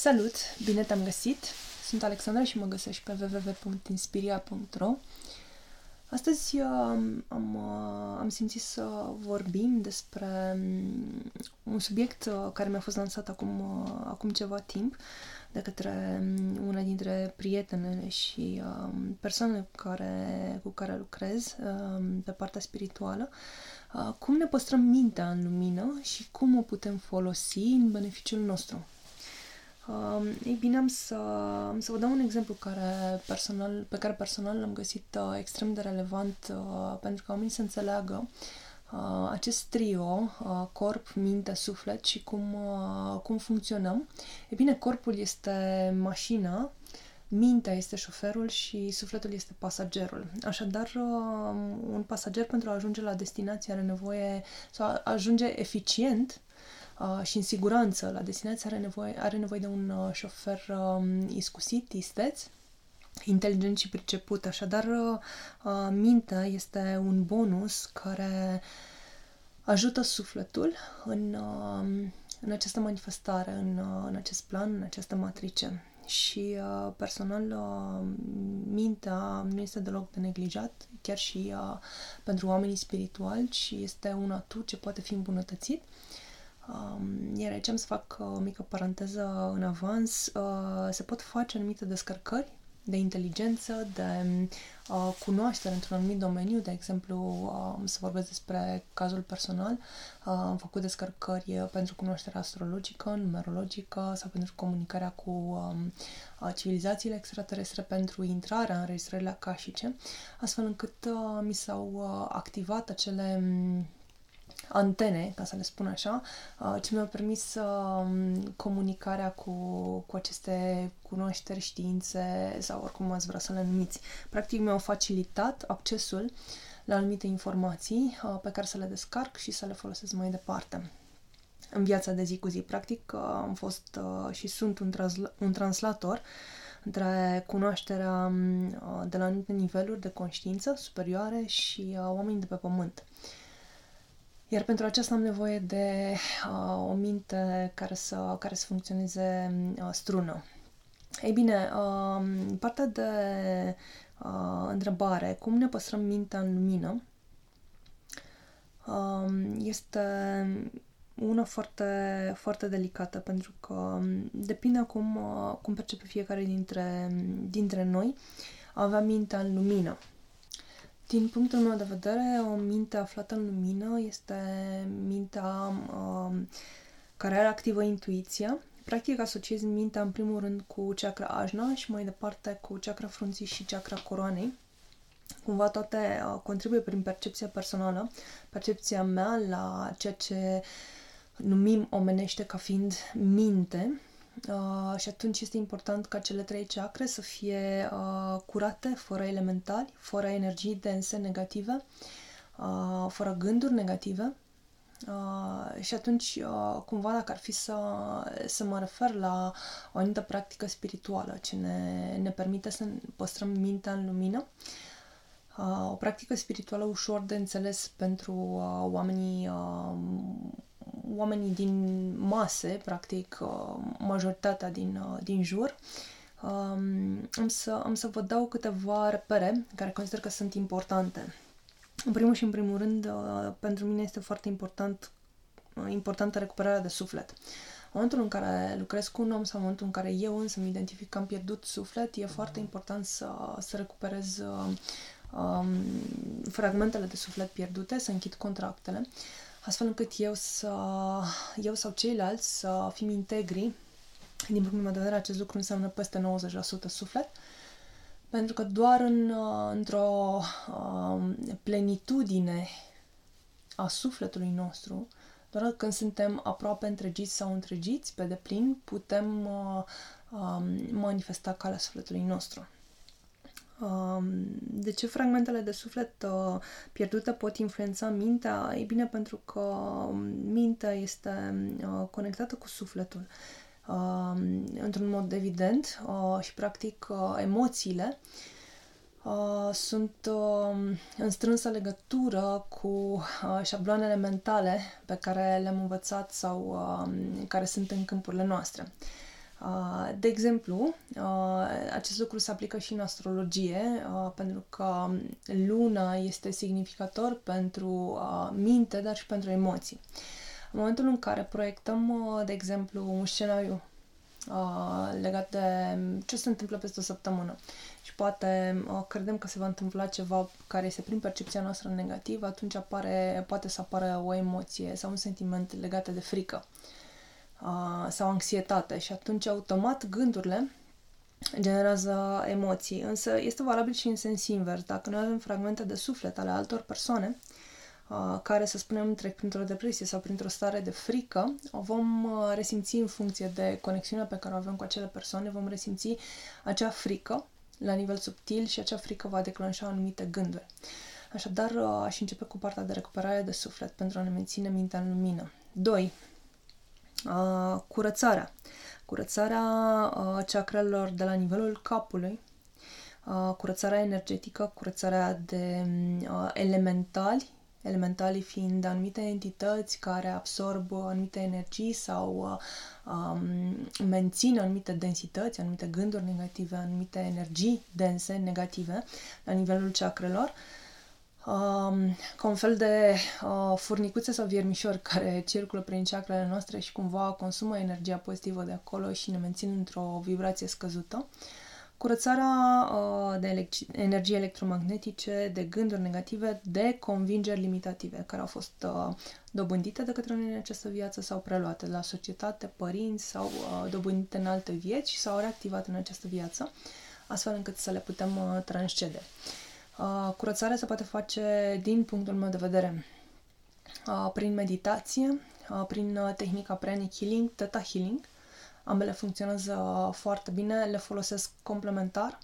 Salut! Bine te-am găsit! Sunt Alexandra și mă găsești pe www.inspiria.ro Astăzi uh, am, uh, am simțit să vorbim despre um, un subiect uh, care mi-a fost lansat acum, acum ceva timp de către um, una dintre prietenele și um, persoanele cu care, cu care lucrez pe partea spirituală. Cum ne păstrăm mintea în lumină și cum o putem folosi în beneficiul nostru. Uh, ei bine, am să, am să vă dau un exemplu care personal, pe care personal l-am găsit uh, extrem de relevant uh, pentru că oamenii să înțeleagă uh, acest trio, uh, corp, minte, suflet și cum, uh, cum funcționăm. E bine, corpul este mașina, mintea este șoferul și sufletul este pasagerul. Așadar, uh, un pasager pentru a ajunge la destinație are nevoie să ajunge eficient uh, și în siguranță la destinație are nevoie, are nevoie de un uh, șofer uh, iscusit, isteț, inteligent și priceput. Așadar, uh, uh, mintea este un bonus care ajută sufletul în, uh, în această manifestare, în, uh, în acest plan, în această matrice. Și uh, personal, uh, mintea nu este deloc de neglijat, chiar și uh, pentru oamenii spirituali, și este un atu ce poate fi îmbunătățit. Uh, Um, iar aici am să fac uh, o mică paranteză în avans. Uh, se pot face anumite descărcări de inteligență, de uh, cunoaștere într-un anumit domeniu, de exemplu, uh, să vorbesc despre cazul personal, uh, am făcut descărcări pentru cunoașterea astrologică, numerologică sau pentru comunicarea cu uh, civilizațiile extraterestre, pentru intrarea în înregistrările acașice, astfel încât uh, mi s-au uh, activat acele antene, ca să le spun așa, uh, ce mi-au permis um, comunicarea cu, cu aceste cunoașteri, științe sau oricum ați vrea să le numiți. Practic mi-au facilitat accesul la anumite informații uh, pe care să le descarc și să le folosesc mai departe în viața de zi cu zi. Practic uh, am fost și sunt un, transla- un translator între cunoașterea um, de la anumite niveluri de conștiință superioare și oamenii de pe pământ. Iar pentru aceasta am nevoie de uh, o minte care să, care să funcționeze uh, strună. Ei bine, uh, partea de uh, întrebare, cum ne păstrăm mintea în lumină, uh, este una foarte, foarte delicată pentru că depinde acum uh, cum percepe fiecare dintre, dintre noi avea mintea în lumină. Din punctul meu de vedere, o minte aflată în lumină este mintea uh, care are activă intuiția. Practic asociez mintea în primul rând cu chakra ajna și mai departe cu chakra frunții și chakra coroanei. Cumva toate uh, contribuie prin percepția personală, percepția mea la ceea ce numim omenește ca fiind minte, Uh, și atunci este important ca cele trei chakre să fie uh, curate, fără elementali, fără energii dense negative, uh, fără gânduri negative. Uh, și atunci, uh, cumva, dacă ar fi să, să mă refer la o anumită practică spirituală ce ne, ne permite să păstrăm mintea în lumină, uh, o practică spirituală ușor de înțeles pentru uh, oamenii uh, oamenii din mase, practic uh, majoritatea din, uh, din jur. Um, am, să, am să vă dau câteva repere care consider că sunt importante. În primul și în primul rând, uh, pentru mine este foarte important importantă recuperarea de suflet. În momentul în care lucrez cu un om sau în momentul în care eu însă îmi identific că am pierdut suflet, e foarte important să, să recuperez um, fragmentele de suflet pierdute, să închid contractele astfel încât eu, să, eu sau ceilalți să fim integri. Din punctul meu de vedere, acest lucru înseamnă peste 90% suflet, pentru că doar în, într-o um, plenitudine a sufletului nostru, doar când suntem aproape întregiți sau întregiți pe deplin, putem uh, um, manifesta calea sufletului nostru. De ce fragmentele de suflet uh, pierdute pot influența mintea? Ei bine, pentru că mintea este uh, conectată cu sufletul într-un mod evident uh, și, practic, emoțiile sunt în strânsă legătură cu șabloanele mentale pe care le-am învățat sau care sunt în câmpurile noastre. Uh, de exemplu, uh, acest lucru se aplică și în astrologie, uh, pentru că luna este significator pentru minte, dar și pentru emoții. În momentul în care proiectăm, de exemplu, un scenariu legat de ce se întâmplă peste o săptămână și poate credem că se va întâmpla ceva care este prin percepția noastră negativă, atunci apare, poate să apară o emoție sau un sentiment legat de frică sau anxietate și atunci automat gândurile generează emoții, însă este valabil și în sens invers. Dacă noi avem fragmente de suflet ale altor persoane uh, care, să spunem, trec printr-o depresie sau printr-o stare de frică, o vom uh, resimți în funcție de conexiunea pe care o avem cu acele persoane, vom resimți acea frică la nivel subtil și acea frică va declanșa anumite gânduri. Așadar, uh, aș începe cu partea de recuperare de suflet pentru a ne menține mintea în lumină. 2 uh, curățarea. Curățarea uh, chakrelor de la nivelul capului, uh, curățarea energetică, curățarea de uh, elementali, elementalii fiind anumite entități care absorb anumite energii sau uh, um, mențin anumite densități, anumite gânduri negative, anumite energii dense negative la nivelul chakrelor. Uh, um, ca un fel de uh, furnicuțe sau viermișori care circulă prin chakrele noastre și cumva consumă energia pozitivă de acolo și ne mențin într-o vibrație scăzută. Curățarea uh, de elec- energie electromagnetice, de gânduri negative, de convingeri limitative care au fost uh, dobândite de către noi în această viață sau preluate la societate, părinți sau uh, dobândite în alte vieți și s-au reactivat în această viață, astfel încât să le putem uh, transcede. Uh, Uh, curățarea se poate face, din punctul meu de vedere, uh, prin meditație, uh, prin uh, tehnica Pranic Healing, Theta Healing. Ambele funcționează foarte bine, le folosesc complementar,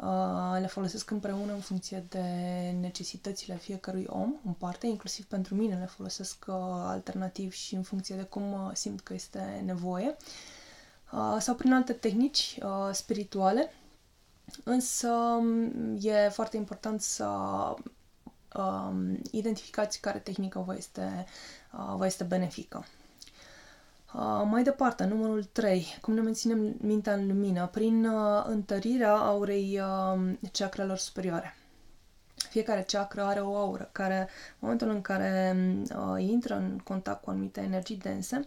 uh, le folosesc împreună în funcție de necesitățile fiecărui om, în parte, inclusiv pentru mine le folosesc uh, alternativ și în funcție de cum uh, simt că este nevoie. Uh, sau prin alte tehnici uh, spirituale, Însă e foarte important să um, identificați care tehnică vă este, uh, vă este benefică. Uh, mai departe, numărul 3. Cum ne menținem mintea în lumină? Prin uh, întărirea aurei uh, chakrelor superioare. Fiecare chakra are o aură care, în momentul în care uh, intră în contact cu anumite energii dense, Uh,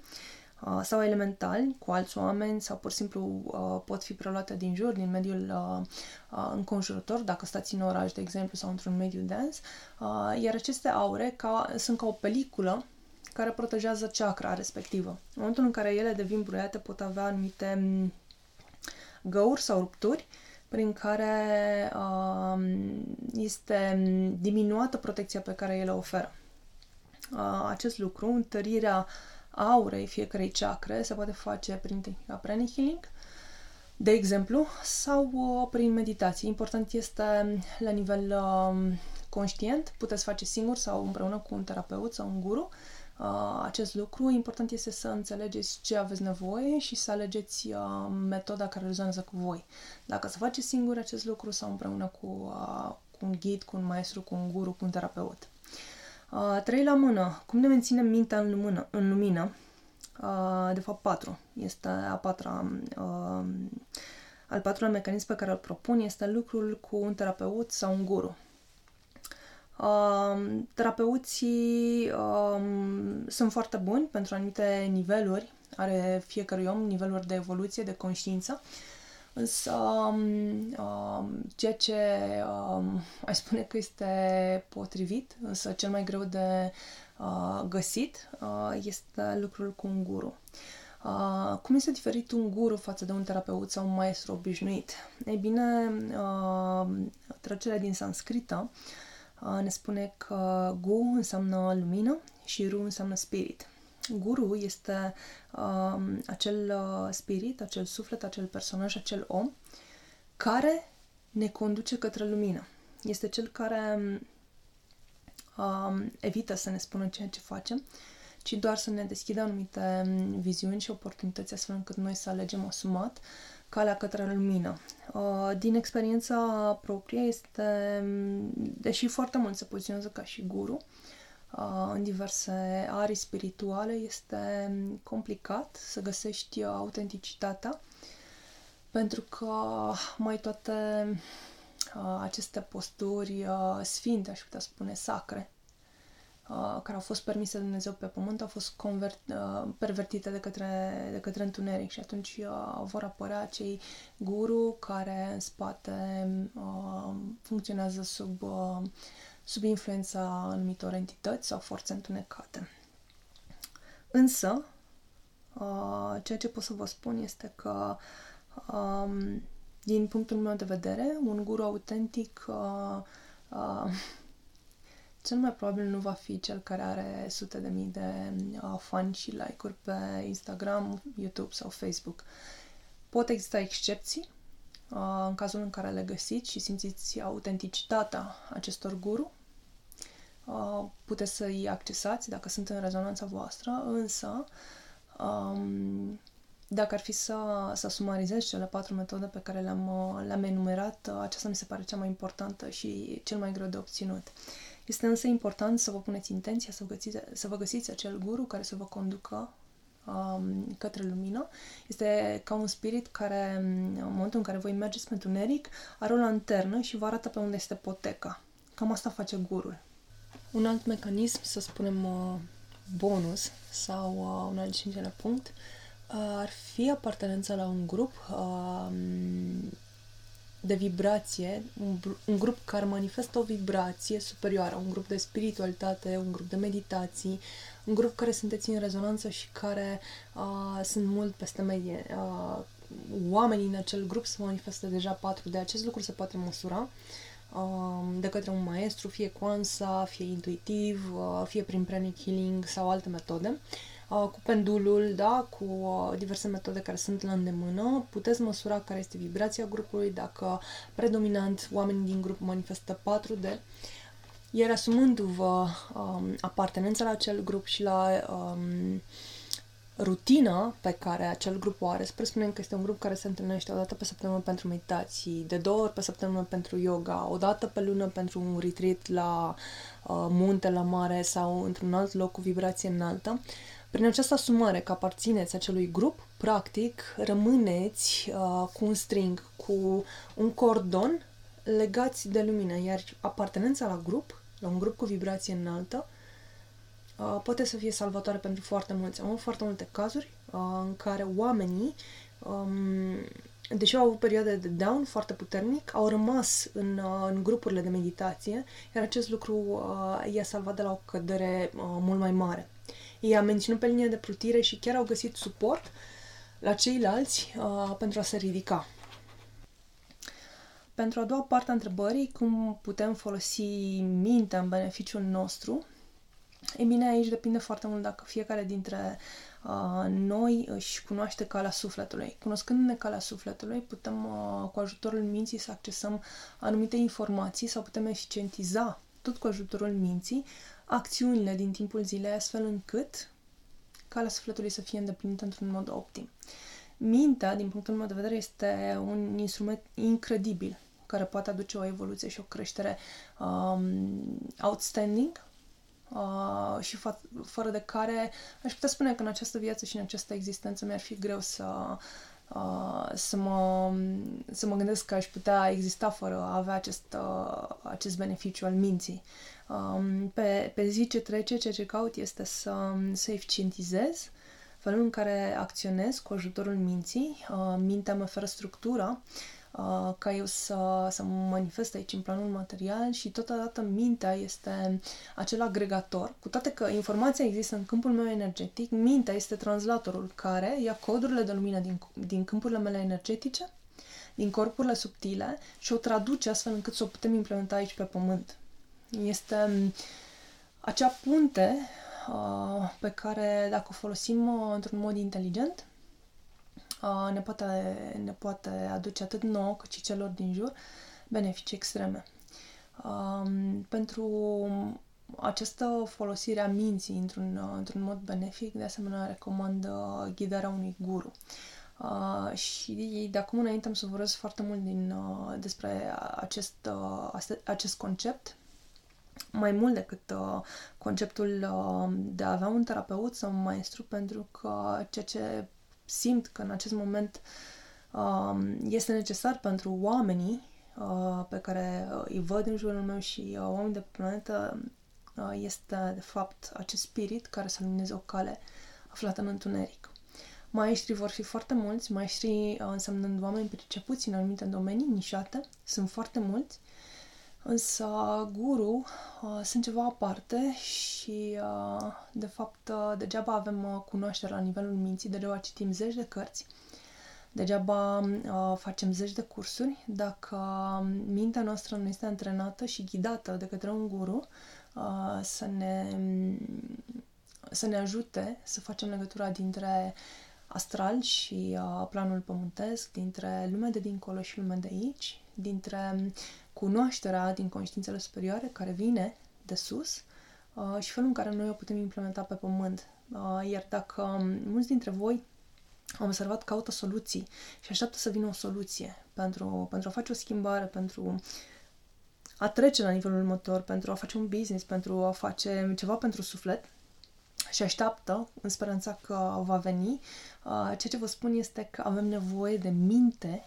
sau elementali cu alți oameni sau pur și simplu uh, pot fi preluate din jur, din mediul uh, înconjurător, dacă stați în oraș, de exemplu, sau într-un mediu dens, iar aceste aure ca, sunt ca o peliculă care protejează chakra respectivă. În momentul în care ele devin bruiate, pot avea anumite mm, găuri sau rupturi prin care este diminuată protecția pe care ele oferă. acest lucru, întărirea aurei fiecarei chakre se poate face prin tehnica pranic healing, de exemplu, sau uh, prin meditație. Important este la nivel uh, conștient, puteți face singur sau împreună cu un terapeut sau un guru uh, acest lucru. Important este să înțelegeți ce aveți nevoie și să alegeți uh, metoda care rezonează cu voi. Dacă să faceți singur acest lucru sau împreună cu, uh, cu un ghid, cu un maestru, cu un guru, cu un terapeut. Uh, trei la mână. Cum ne menținem mintea în lumină? În lumină? Uh, de fapt, patru. Este a patra... Uh, al patrulea mecanism pe care îl propun este lucrul cu un terapeut sau un guru. Uh, terapeuții uh, sunt foarte buni pentru anumite niveluri, are fiecărui om niveluri de evoluție, de conștiință, însă uh, ceea ce uh, aș spune că este potrivit, însă cel mai greu de uh, găsit uh, este lucrul cu un guru. Uh, cum este diferit un guru față de un terapeut sau un maestru obișnuit? Ei bine, uh, tracerea din sanscrită uh, ne spune că gu înseamnă lumină și ru înseamnă spirit. Guru este uh, acel uh, spirit, acel suflet, acel personaj, acel om care ne conduce către lumină. Este cel care um, evită să ne spună ceea ce facem, ci doar să ne deschidă anumite um, viziuni și oportunități astfel încât noi să alegem asumat calea către lumină. Uh, din experiența proprie este, um, deși foarte mult se poziționează ca și guru, uh, în diverse arii spirituale, este complicat să găsești uh, autenticitatea, pentru că mai toate uh, aceste posturi uh, sfinte, aș putea spune, sacre, uh, care au fost permise de Dumnezeu pe pământ, au fost convert, uh, pervertite de către, de către întuneric și atunci uh, vor apărea cei guru care în spate uh, funcționează sub, uh, sub influența anumitor entități sau forțe întunecate. Însă, uh, ceea ce pot să vă spun este că um, din punctul meu de vedere, un guru autentic uh, uh, cel mai probabil nu va fi cel care are sute de mii de uh, fani și like-uri pe Instagram, YouTube sau Facebook. Pot exista excepții uh, în cazul în care le găsiți și simțiți autenticitatea acestor guru. Uh, puteți să-i accesați dacă sunt în rezonanța voastră, însă um, dacă ar fi să, să sumarizez cele patru metode pe care le-am, le-am enumerat, aceasta mi se pare cea mai importantă și cel mai greu de obținut. Este însă important să vă puneți intenția să vă găsiți, să vă găsiți acel guru care să vă conducă um, către lumină. Este ca un spirit care, în momentul în care voi mergeți pentru neric, are o lanternă și vă arată pe unde este poteca. Cam asta face gurul. Un alt mecanism, să spunem uh, bonus sau uh, un al cincilea punct, uh, ar fi apartenența la un grup uh, de vibrație, un, un grup care manifestă o vibrație superioară, un grup de spiritualitate, un grup de meditații, un grup care sunteți în rezonanță și care uh, sunt mult peste medie. Uh, oamenii în acel grup se manifestă deja patru de acest lucru se poate măsura uh, de către un maestru, fie cu ansa, fie intuitiv, uh, fie prin pranic healing sau alte metode. Uh, Uh, cu pendulul, da, cu uh, diverse metode care sunt la îndemână. Puteți măsura care este vibrația grupului, dacă predominant oamenii din grup manifestă 4D, iar asumându-vă um, apartenența la acel grup și la um, rutina pe care acel grup o are, să presupunem că este un grup care se întâlnește o dată pe săptămână pentru meditații, de două ori pe săptămână pentru yoga, o dată pe lună pentru un retreat la uh, munte, la mare sau într-un alt loc cu vibrație înaltă, prin această asumare că aparțineți acelui grup, practic, rămâneți uh, cu un string, cu un cordon legați de lumină, iar apartenența la grup, la un grup cu vibrație înaltă, uh, poate să fie salvatoare pentru foarte mulți. Am foarte multe cazuri uh, în care oamenii, um, deși au avut perioade de down foarte puternic, au rămas în, uh, în grupurile de meditație, iar acest lucru uh, i-a salvat de la o cădere uh, mult mai mare. Ei a menținut pe linia de plutire și chiar au găsit suport la ceilalți uh, pentru a se ridica. Pentru a doua parte a întrebării, cum putem folosi mintea în beneficiul nostru, e bine, aici depinde foarte mult dacă fiecare dintre uh, noi își cunoaște calea sufletului. Cunoscându-ne calea sufletului, putem uh, cu ajutorul minții să accesăm anumite informații sau putem eficientiza tot cu ajutorul minții acțiunile din timpul zilei, astfel încât calea sufletului să fie îndeplinită într-un mod optim. Mintea, din punctul meu de vedere, este un instrument incredibil care poate aduce o evoluție și o creștere um, outstanding uh, și fa- fără de care aș putea spune că în această viață și în această existență mi-ar fi greu să, uh, să, mă, să mă gândesc că aș putea exista fără a avea acest, uh, acest beneficiu al minții. Um, pe, pe zi ce trece, ceea ce caut este să, să eficientizez felul în care acționez cu ajutorul minții. Uh, mintea mă oferă structura uh, ca eu să, să mă manifest aici în planul material și totodată mintea este acel agregator. Cu toate că informația există în câmpul meu energetic, mintea este translatorul care ia codurile de lumină din, din câmpurile mele energetice, din corpurile subtile și o traduce astfel încât să o putem implementa aici pe pământ. Este um, acea punte uh, pe care, dacă o folosim uh, într-un mod inteligent, uh, ne, poate, ne poate aduce atât nouă cât și celor din jur beneficii extreme. Uh, pentru această folosire a minții într-un, uh, într-un mod benefic, de asemenea recomand uh, ghidarea unui guru. Uh, și de acum înainte am să vorbesc foarte mult din, uh, despre acest, uh, acest concept mai mult decât uh, conceptul uh, de a avea un terapeut sau un maestru, pentru că ceea ce simt că în acest moment uh, este necesar pentru oamenii uh, pe care uh, îi văd în jurul meu și uh, oamenii de pe planetă uh, este, de fapt, acest spirit care să lumineze o cale aflată în întuneric. Maestrii vor fi foarte mulți, maestrii uh, însemnând oameni pricepuți în anumite domenii, nișate, sunt foarte mulți, însă guru uh, sunt ceva aparte și, uh, de fapt, uh, degeaba avem uh, cunoaștere la nivelul minții, degeaba citim zeci de cărți, degeaba uh, facem zeci de cursuri, dacă mintea noastră nu este antrenată și ghidată de către un guru uh, să ne să ne ajute să facem legătura dintre astral și uh, planul pământesc, dintre lumea de dincolo și lumea de aici, dintre cunoașterea din conștiințele superioare care vine de sus uh, și felul în care noi o putem implementa pe pământ. Uh, iar dacă um, mulți dintre voi am observat caută soluții și așteaptă să vină o soluție pentru, pentru a face o schimbare, pentru a trece la nivelul următor, pentru a face un business, pentru a face ceva pentru suflet, și așteaptă în speranța că va veni. Uh, ceea ce vă spun este că avem nevoie de minte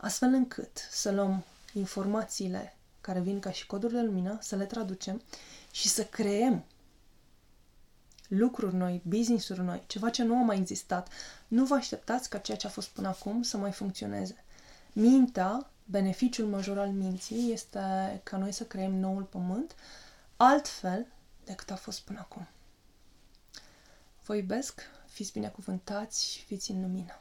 astfel încât să luăm informațiile care vin ca și coduri de lumină, să le traducem și să creăm lucruri noi, business-uri noi, ceva ce nu a mai existat. Nu vă așteptați ca ceea ce a fost până acum să mai funcționeze. Mintea, beneficiul major al minții este ca noi să creăm noul pământ altfel decât a fost până acum. Vă iubesc, fiți binecuvântați și fiți în lumină.